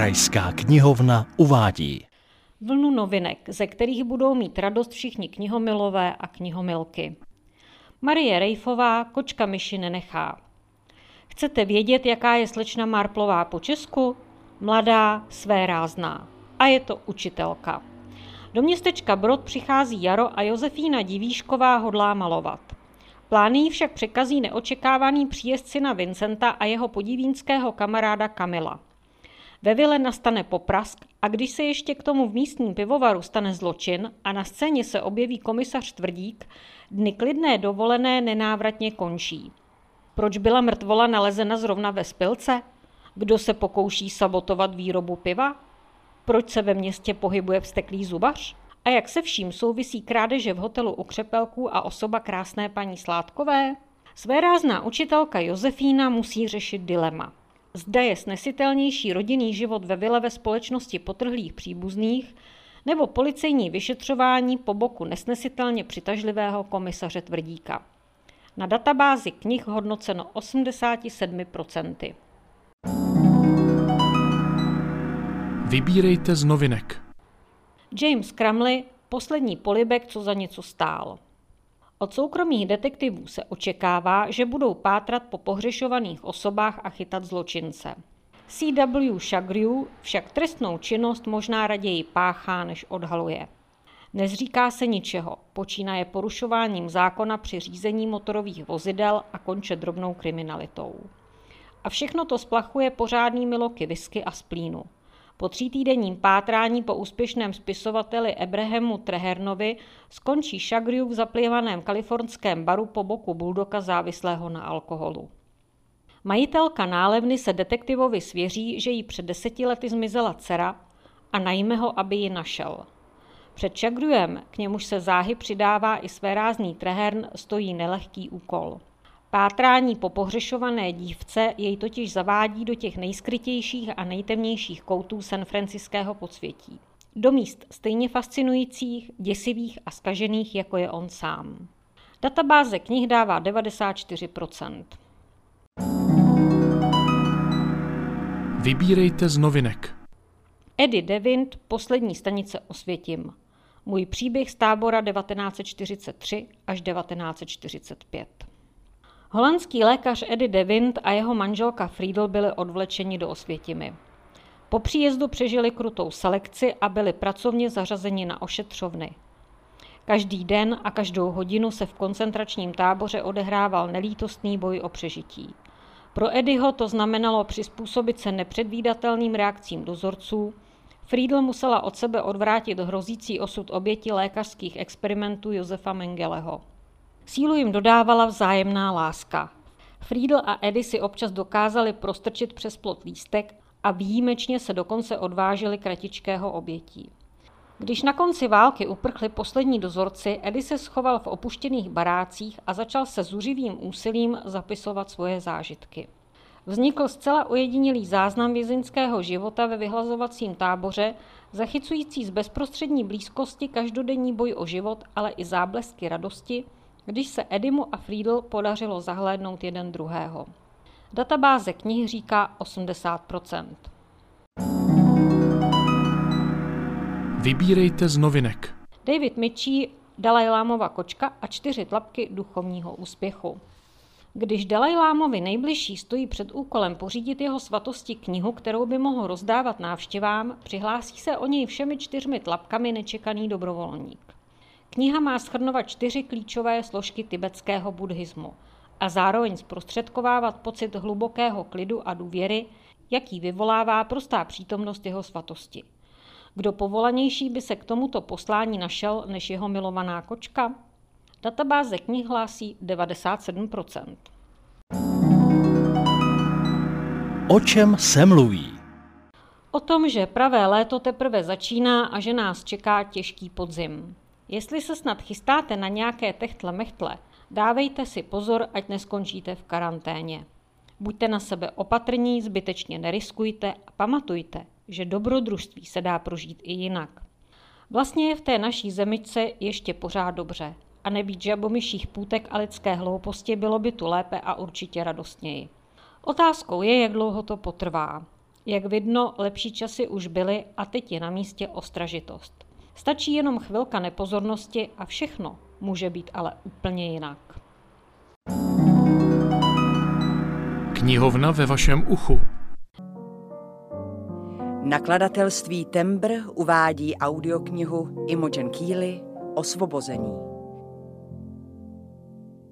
Krajská knihovna uvádí. Vlnu novinek, ze kterých budou mít radost všichni knihomilové a knihomilky. Marie Rejfová kočka myši nenechá. Chcete vědět, jaká je slečna Marplová po Česku? Mladá, své rázná. A je to učitelka. Do městečka Brod přichází jaro a Josefína Divíšková hodlá malovat. Plány však překazí neočekávaný příjezd syna Vincenta a jeho podivínského kamaráda Kamila. Ve vile nastane poprask a když se ještě k tomu v místním pivovaru stane zločin a na scéně se objeví komisař Tvrdík, dny klidné dovolené nenávratně končí. Proč byla mrtvola nalezena zrovna ve spilce? Kdo se pokouší sabotovat výrobu piva? Proč se ve městě pohybuje vsteklý zubař? A jak se vším souvisí krádeže v hotelu u Křepelků a osoba krásné paní Sládkové? Své rázná učitelka Josefína musí řešit dilema. Zda je snesitelnější rodinný život ve vile ve společnosti potrhlých příbuzných nebo policejní vyšetřování po boku nesnesitelně přitažlivého komisaře Tvrdíka. Na databázi knih hodnoceno 87%. Vybírejte z novinek. James Cramley, poslední polibek, co za něco stál. Od soukromých detektivů se očekává, že budou pátrat po pohřešovaných osobách a chytat zločince. C.W. Shagrew však trestnou činnost možná raději páchá, než odhaluje. Nezříká se ničeho, počínaje porušováním zákona při řízení motorových vozidel a konče drobnou kriminalitou. A všechno to splachuje pořádnými loky whisky a splínu. Po třítýdenním pátrání po úspěšném spisovateli Abrahamu Trehernovi skončí Shagrew v zaplivaném kalifornském baru po boku buldoka závislého na alkoholu. Majitelka nálevny se detektivovi svěří, že jí před deseti lety zmizela dcera a najme ho, aby ji našel. Před Shagrewem, k němuž se záhy přidává i své rázný Trehern, stojí nelehký úkol – Pátrání po pohřešované dívce jej totiž zavádí do těch nejskrytějších a nejtemnějších koutů San Franciského podsvětí. Do míst stejně fascinujících, děsivých a skažených, jako je on sám. Databáze knih dává 94%. Vybírejte z novinek. Eddie Devind, poslední stanice Osvětim. Můj příběh z tábora 1943 až 1945. Holandský lékař Eddie Devind a jeho manželka Friedel byli odvlečeni do Osvětimi. Po příjezdu přežili krutou selekci a byli pracovně zařazeni na ošetřovny. Každý den a každou hodinu se v koncentračním táboře odehrával nelítostný boj o přežití. Pro Eddieho to znamenalo přizpůsobit se nepředvídatelným reakcím dozorců. Friedl musela od sebe odvrátit hrozící osud oběti lékařských experimentů Josefa Mengeleho. Sílu jim dodávala vzájemná láska. Friedl a Eddie si občas dokázali prostrčit přes plot lístek a výjimečně se dokonce odvážili kratičkého obětí. Když na konci války uprchli poslední dozorci, Eddie se schoval v opuštěných barácích a začal se zuřivým úsilím zapisovat svoje zážitky. Vznikl zcela ojedinělý záznam vězeňského života ve vyhlazovacím táboře, zachycující z bezprostřední blízkosti každodenní boj o život, ale i záblesky radosti, když se Edimu a Friedl podařilo zahlédnout jeden druhého. Databáze knih říká 80% Vybírejte z novinek. David Mitchie, Dalajlámova kočka a čtyři tlapky duchovního úspěchu. Když Dalajlámovi nejbližší stojí před úkolem pořídit jeho svatosti knihu, kterou by mohl rozdávat návštěvám, přihlásí se o něj všemi čtyřmi tlapkami nečekaný dobrovolník. Kniha má schrnovat čtyři klíčové složky tibetského buddhismu a zároveň zprostředkovávat pocit hlubokého klidu a důvěry, jaký vyvolává prostá přítomnost jeho svatosti. Kdo povolanější by se k tomuto poslání našel než jeho milovaná kočka? Databáze knih hlásí 97%. O čem se mluví? O tom, že pravé léto teprve začíná a že nás čeká těžký podzim. Jestli se snad chystáte na nějaké techtle mechtle, dávejte si pozor, ať neskončíte v karanténě. Buďte na sebe opatrní, zbytečně neriskujte a pamatujte, že dobrodružství se dá prožít i jinak. Vlastně je v té naší zemičce ještě pořád dobře. A nebýt žabomyších půtek a lidské hlouposti, bylo by tu lépe a určitě radostněji. Otázkou je, jak dlouho to potrvá. Jak vidno, lepší časy už byly a teď je na místě ostražitost. Stačí jenom chvilka nepozornosti a všechno může být ale úplně jinak. Knihovna ve vašem uchu. Nakladatelství Tembr uvádí audioknihu Imogen Keely Osvobození.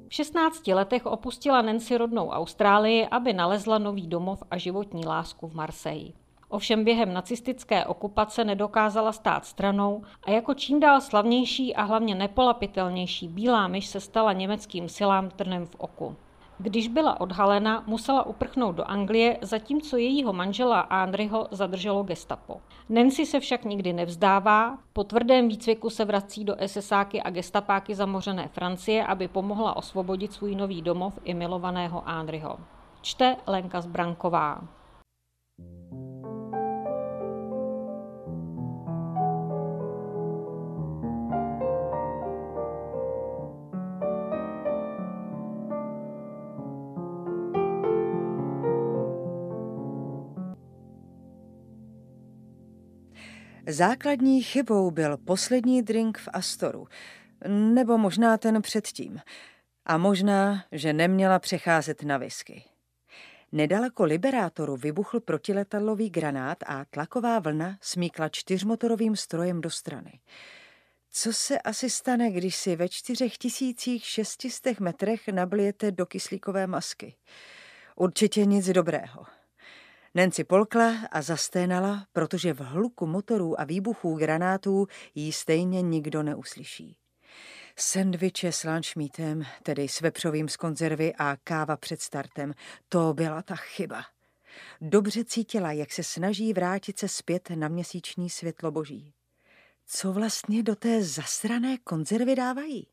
V 16 letech opustila Nancy rodnou Austrálii, aby nalezla nový domov a životní lásku v Marseille. Ovšem během nacistické okupace nedokázala stát stranou a jako čím dál slavnější a hlavně nepolapitelnější bílá myš se stala německým silám trnem v oku. Když byla odhalena, musela uprchnout do Anglie, zatímco jejího manžela Andryho zadrželo gestapo. Nancy se však nikdy nevzdává, po tvrdém výcviku se vrací do SSáky a gestapáky zamořené Francie, aby pomohla osvobodit svůj nový domov i milovaného Andryho. Čte Lenka Zbranková. Základní chybou byl poslední drink v Astoru, nebo možná ten předtím. A možná, že neměla přecházet na whisky. Nedaleko Liberátoru vybuchl protiletadlový granát a tlaková vlna smíkla čtyřmotorovým strojem do strany. Co se asi stane, když si ve čtyřech tisících šestistech metrech nablijete do kyslíkové masky? Určitě nic dobrého. Nancy polkla a zasténala, protože v hluku motorů a výbuchů granátů jí stejně nikdo neuslyší. Sendviče s lunchmeatem, tedy s vepřovým z konzervy a káva před startem, to byla ta chyba. Dobře cítila, jak se snaží vrátit se zpět na měsíční světlo boží. Co vlastně do té zasrané konzervy dávají?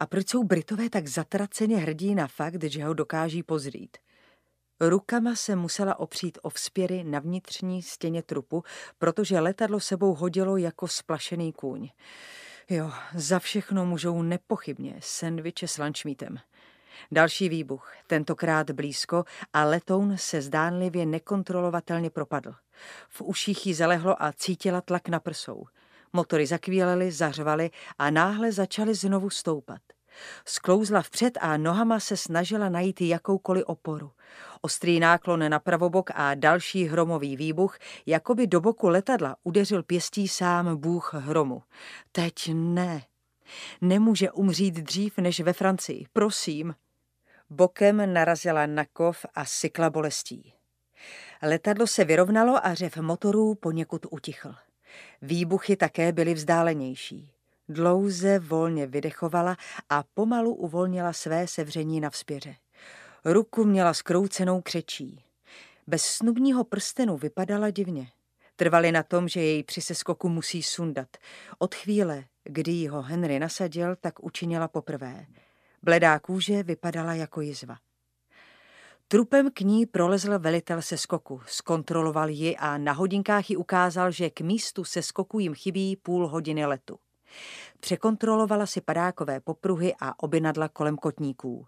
A proč jsou Britové tak zatraceně hrdí na fakt, že ho dokáží pozrít? Rukama se musela opřít o vzpěry na vnitřní stěně trupu, protože letadlo sebou hodilo jako splašený kůň. Jo, za všechno můžou nepochybně sendviče s lunchmeatem. Další výbuch, tentokrát blízko a letoun se zdánlivě nekontrolovatelně propadl. V uších jí zalehlo a cítila tlak na prsou. Motory zakvílely, zařvaly a náhle začaly znovu stoupat. Sklouzla vpřed a nohama se snažila najít jakoukoliv oporu. Ostrý náklon na pravobok a další hromový výbuch, jako by do boku letadla udeřil pěstí sám bůh hromu. Teď ne. Nemůže umřít dřív než ve Francii, prosím. Bokem narazila na kov a sykla bolestí. Letadlo se vyrovnalo a řev motorů poněkud utichl. Výbuchy také byly vzdálenější. Dlouze volně vydechovala a pomalu uvolnila své sevření na vzpěře. Ruku měla skroucenou křečí. Bez snubního prstenu vypadala divně. Trvali na tom, že jej při seskoku musí sundat. Od chvíle, kdy ho Henry nasadil, tak učinila poprvé. Bledá kůže vypadala jako jizva. Trupem k ní prolezl velitel se skoku, zkontroloval ji a na hodinkách ji ukázal, že k místu se skoku jim chybí půl hodiny letu. Překontrolovala si padákové popruhy a obinadla kolem kotníků.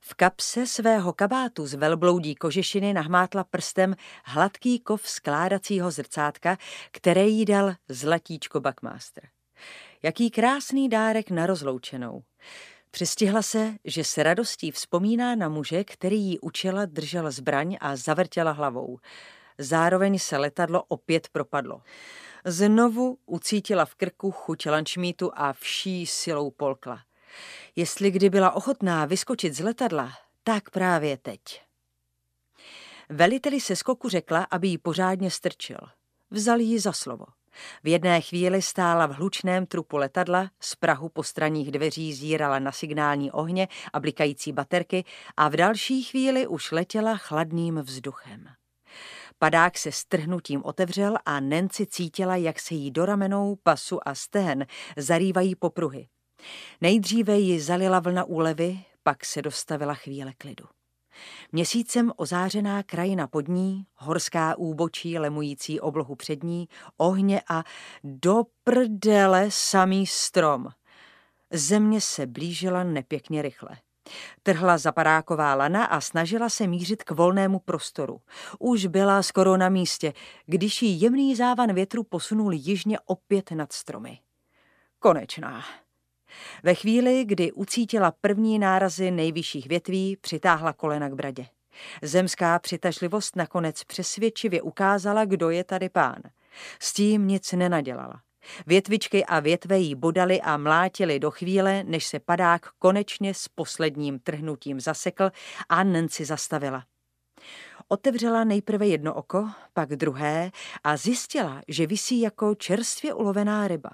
V kapse svého kabátu z velbloudí kožešiny nahmátla prstem hladký kov skládacího zrcátka, které jí dal zlatíčko Buckmaster. Jaký krásný dárek na rozloučenou. Přistihla se, že se radostí vzpomíná na muže, který jí učila, držel zbraň a zavrtěla hlavou. Zároveň se letadlo opět propadlo. Znovu ucítila v krku chuť lančmítu a vší silou polkla. Jestli kdy byla ochotná vyskočit z letadla, tak právě teď. Veliteli se skoku řekla, aby ji pořádně strčil. Vzal ji za slovo. V jedné chvíli stála v hlučném trupu letadla, z prahu postranních dveří zírala na signální ohně a blikající baterky a v další chvíli už letěla chladným vzduchem. Padák se strhnutím otevřel a Nancy cítila, jak se jí do ramenou, pasu a stehen zarývají popruhy. Nejdříve ji zalila vlna úlevy, pak se dostavila chvíle klidu. Měsícem ozářená krajina pod ní, horská úbočí lemující oblohu před ní, ohně a do prdele samý strom. Země se blížila nepěkně rychle. Trhla zapadáková lana a snažila se mířit k volnému prostoru. Už byla skoro na místě, když ji jemný závan větru posunul jižně opět nad stromy. Konečná. Ve chvíli, kdy ucítila první nárazy nejvyšších větví, přitáhla kolena k bradě. Zemská přitažlivost nakonec přesvědčivě ukázala, kdo je tady pán. S tím nic nenadělala. Větvičky a větve jí bodali a mlátili do chvíle, než se padák konečně s posledním trhnutím zasekl a Nancy zastavila. Otevřela nejprve jedno oko, pak druhé a zjistila, že visí jako čerstvě ulovená ryba.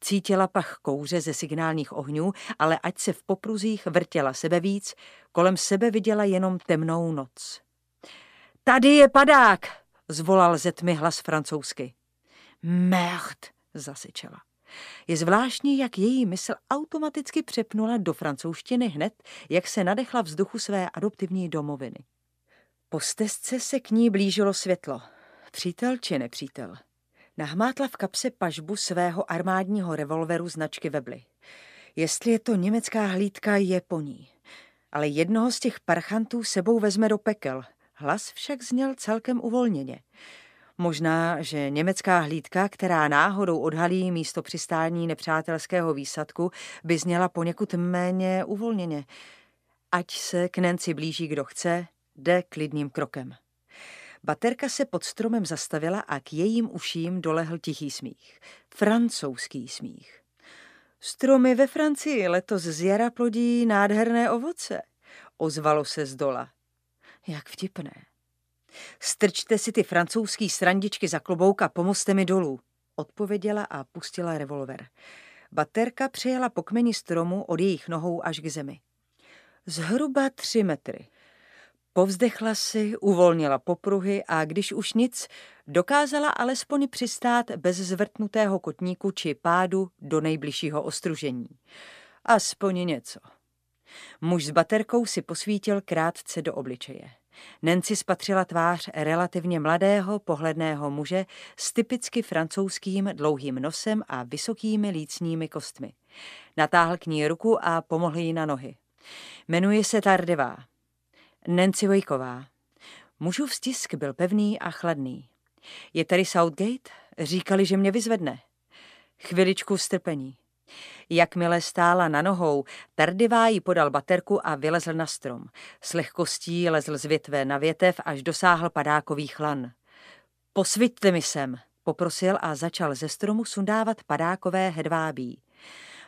Cítila pach kouře ze signálních ohňů, ale ať se v popruzích vrtěla sebe víc, kolem sebe viděla jenom temnou noc. Tady je padák, zvolal ze tmy hlas francouzsky. Merd, zasečela. Je zvláštní, jak její mysl automaticky přepnula do francouzštiny hned, jak se nadechla vzduchu své adoptivní domoviny. Po stezce se k ní blížilo světlo. Přítel či nepřítel? Nahmátla v kapse pažbu svého armádního revolveru značky Webly. Jestli je to německá hlídka, je po ní. Ale jednoho z těch parchantů sebou vezme do pekel. Hlas však zněl celkem uvolněně. Možná, že německá hlídka, která náhodou odhalí místo přistání nepřátelského výsadku, by zněla poněkud méně uvolněně. Ať se k Nancy blíží kdo chce, jde klidným krokem. Baterka se pod stromem zastavila a k jejím uším dolehl tichý smích. Francouzský smích. Stromy ve Francii letos z jara plodí nádherné ovoce, ozvalo se z dola. Jak vtipné. Strčte si ty francouzský srandičky za klobouk a pomozte mi dolů, odpověděla a pustila revolver. Baterka přejela po kmeni stromu od jejich nohou až k zemi. Zhruba tři metry. Povzdechla si, uvolnila popruhy a když už nic, dokázala alespoň přistát bez zvrtnutého kotníku či pádu do nejbližšího ostružení. Aspoň něco. Muž s baterkou si posvítil krátce do obličeje. Nancy spatřila tvář relativně mladého, pohledného muže s typicky francouzským dlouhým nosem a vysokými lícními kostmi. Natáhl k ní ruku a pomohl jí na nohy. Jmenuje se Tardevá. Nancy Wakeová. Mužův stisk byl pevný a chladný. Je tady Southgate? Říkali, že mě vyzvedne. Chviličku strpení. Jakmile stála na nohou, Tardivá jí podal baterku a vylezl na strom. S lehkostí lezl z větve na větev, až dosáhl padákový chlan. Posviťte mi sem, poprosil a začal ze stromu sundávat padákové hedvábí.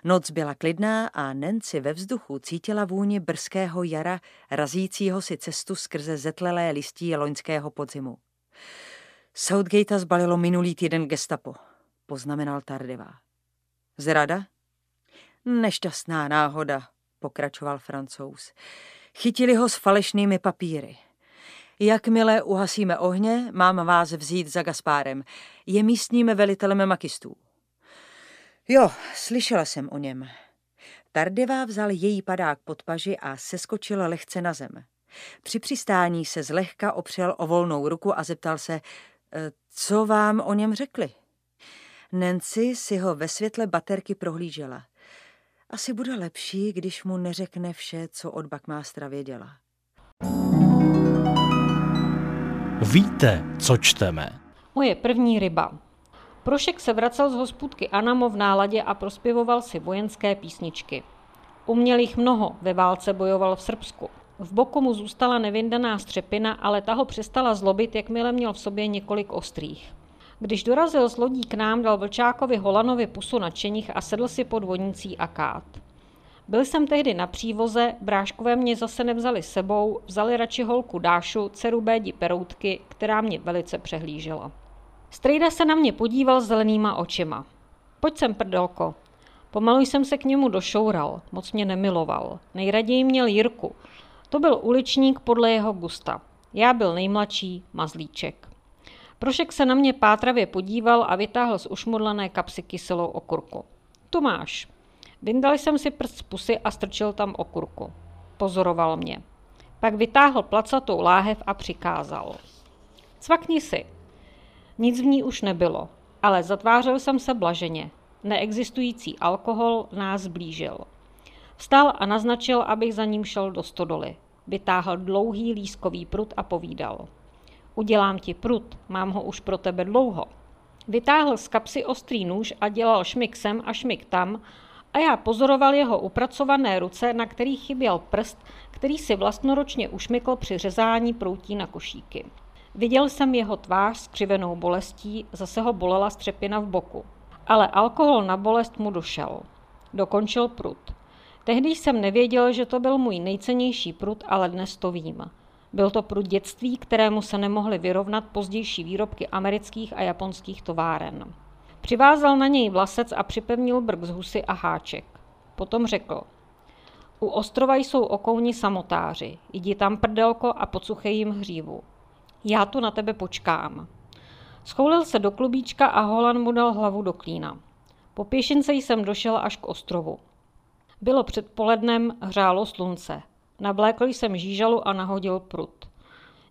Noc byla klidná a Nancy ve vzduchu cítila vůni brzkého jara, razícího si cestu skrze zetlelé listí loňského podzimu. Southgate zbalilo minulý týden gestapo, poznamenal Tardivá. Zrada? Nešťastná náhoda, pokračoval francouz. Chytili ho s falešnými papíry. Jakmile uhasíme ohně, mám vás vzít za Gaspárem. Je místním velitelem makistů. Jo, slyšela jsem o něm. Tardeva vzal její padák pod paži a seskočil lehce na zem. Při přistání se zlehka opřel o volnou ruku a zeptal se, e, co vám o něm řekli? Nancy si ho ve světle baterky prohlížela. Asi bude lepší, když mu neřekne vše, co od Buckmastera věděla. Víte, co čteme? Moje první ryba. Prošek se vracel z hospůdky Anamo v náladě a prospěvoval si vojenské písničky. Uměl jich mnoho, ve válce bojoval v Srbsku. V boku mu zůstala nevyndaná střepina, ale ta ho přestala zlobit, jakmile měl v sobě několik ostrých. Když dorazil z lodí k nám, dal Vlčákovi Holanovi pusu na čeních a sedl si pod vonící akát. Byl jsem tehdy na přívoze, bráškové mě zase nevzali sebou, vzali radši holku Dášu, dceru Bédi Peroutky, která mě velice přehlížela. Strejda se na mě podíval zelenýma očima. Pojď sem, prdelko. Pomalu jsem se k němu došoural, moc mě nemiloval. Nejraději měl Jirku. To byl uličník podle jeho gusta. Já byl nejmladší, mazlíček. Prošek se na mě pátravě podíval a vytáhl z ušmudlené kapsy kyselou okurku. Tu máš. Vyndal jsem si prst z pusy a strčil tam okurku. Pozoroval mě. Pak vytáhl placatou láhev a přikázal. Cvakni si. Nic v ní už nebylo, ale zatvářel jsem se blaženě. Neexistující alkohol nás blížil. Vstal a naznačil, abych za ním šel do stodoly. Vytáhl dlouhý lískový prut a povídal. Udělám ti prut, mám ho už pro tebe dlouho. Vytáhl z kapsy ostrý nůž a dělal šmik sem a šmik tam a já pozoroval jeho upracované ruce, na kterých chyběl prst, který si vlastnoročně ušmykl při řezání proutí na košíky. Viděl jsem jeho tvář s křivenou bolestí, zase ho bolela střepina v boku. Ale alkohol na bolest mu došel. Dokončil prut. Tehdy jsem nevěděl, že to byl můj nejcennější prut, ale dnes to vím. Byl to prut dětství, kterému se nemohly vyrovnat pozdější výrobky amerických a japonských továren. Přivázal na něj vlasec a připevnil brk z husy a háček. Potom řekl, u ostrova jsou okouni samotáři, jdi tam prdelko a pocuchej jim hřívu. Já tu na tebe počkám. Schoulil se do klubíčka a Holan mu dal hlavu do klína. Po pěšince jsem došel až k ostrovu. Bylo předpolednem, hřálo slunce. Nablékl jsem žížalu a nahodil prut.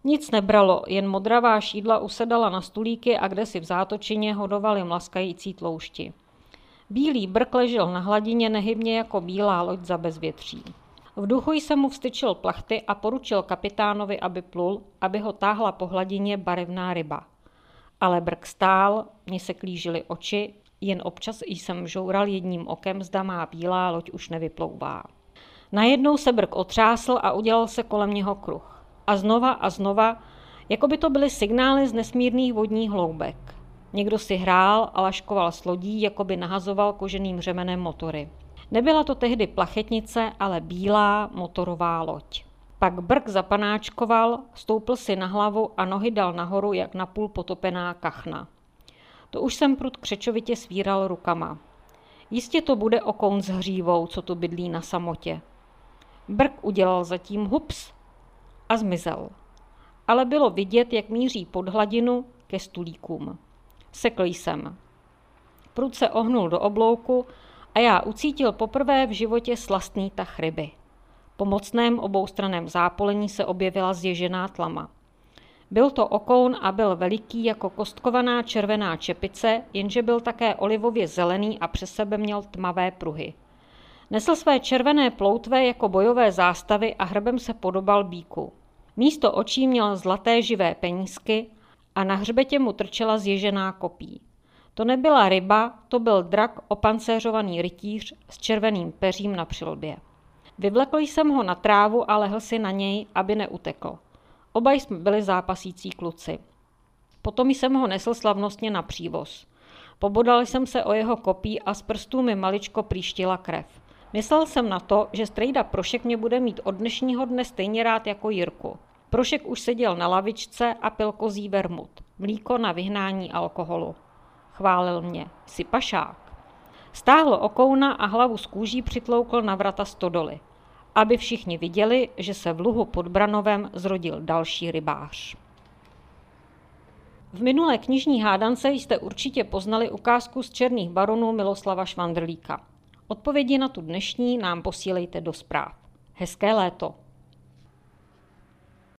Nic nebralo, jen modravá šídla usedala na stulíky a kde si v zátočině hodovali mlaskající tloušti. Bílý brk ležel na hladině nehybně jako bílá loď za bezvětří. V duchu jsem mu vstyčil plachty a poručil kapitánovi, aby plul, aby ho táhla po hladině barevná ryba. Ale brk stál, mě se klížily oči, jen občas jsem žoural jedním okem, zda má bílá loď už nevyplouvá. Najednou se brk otřásl a udělal se kolem něho kruh. A znova a znova, jako by to byly signály z nesmírných vodních hloubek. Někdo si hrál a laškoval s lodí, jako by nahazoval koženým řemenem motory. Nebyla to tehdy plachetnice, ale bílá motorová loď. Pak brk zapanáčkoval, stoupl si na hlavu a nohy dal nahoru, jak napůl potopená kachna. To už jsem prut křečovitě svíral rukama. Jistě to bude okoun s hřívou, co tu bydlí na samotě. Brk udělal zatím hups a zmizel. Ale bylo vidět, jak míří pod hladinu ke stulíkům. Sekl jsem. Prut se ohnul do oblouku a já ucítil poprvé v životě slastný tah ryby. Po mocném oboustraném zápolení se objevila zježená tlama. Byl to okoun a byl veliký jako kostkovaná červená čepice, jenže byl také olivově zelený a přes sebe měl tmavé pruhy. Nesl své červené ploutve jako bojové zástavy a hrbem se podobal bíku. Místo očí měl zlaté živé penízky a na hřbetě mu trčela zježená kopí. To nebyla ryba, to byl drak opancéřovaný rytíř s červeným peřím na přilbě. Vyvlekl jsem ho na trávu a lehl si na něj, aby neutekl. Oba jsme byli zápasící kluci. Potom jsem ho nesl slavnostně na přívoz. Pobodal jsem se o jeho kopí a z prstů mi maličko příštila krev. Myslel jsem na to, že strejda Prošek mě bude mít od dnešního dne stejně rád jako Jirku. Prošek už seděl na lavičce a pil kozí vermut, mlíko na vyhnání alkoholu. Chválil mě, si pašák. Stáhl okouna a hlavu z kůží přitloukl na vrata stodoly aby všichni viděli, že se v luhu pod Branovem zrodil další rybář. V minulé knižní hádance jste určitě poznali ukázku z černých baronů Miloslava Švandrlíka. Odpovědi na tu dnešní nám posílejte do zpráv. Hezké léto!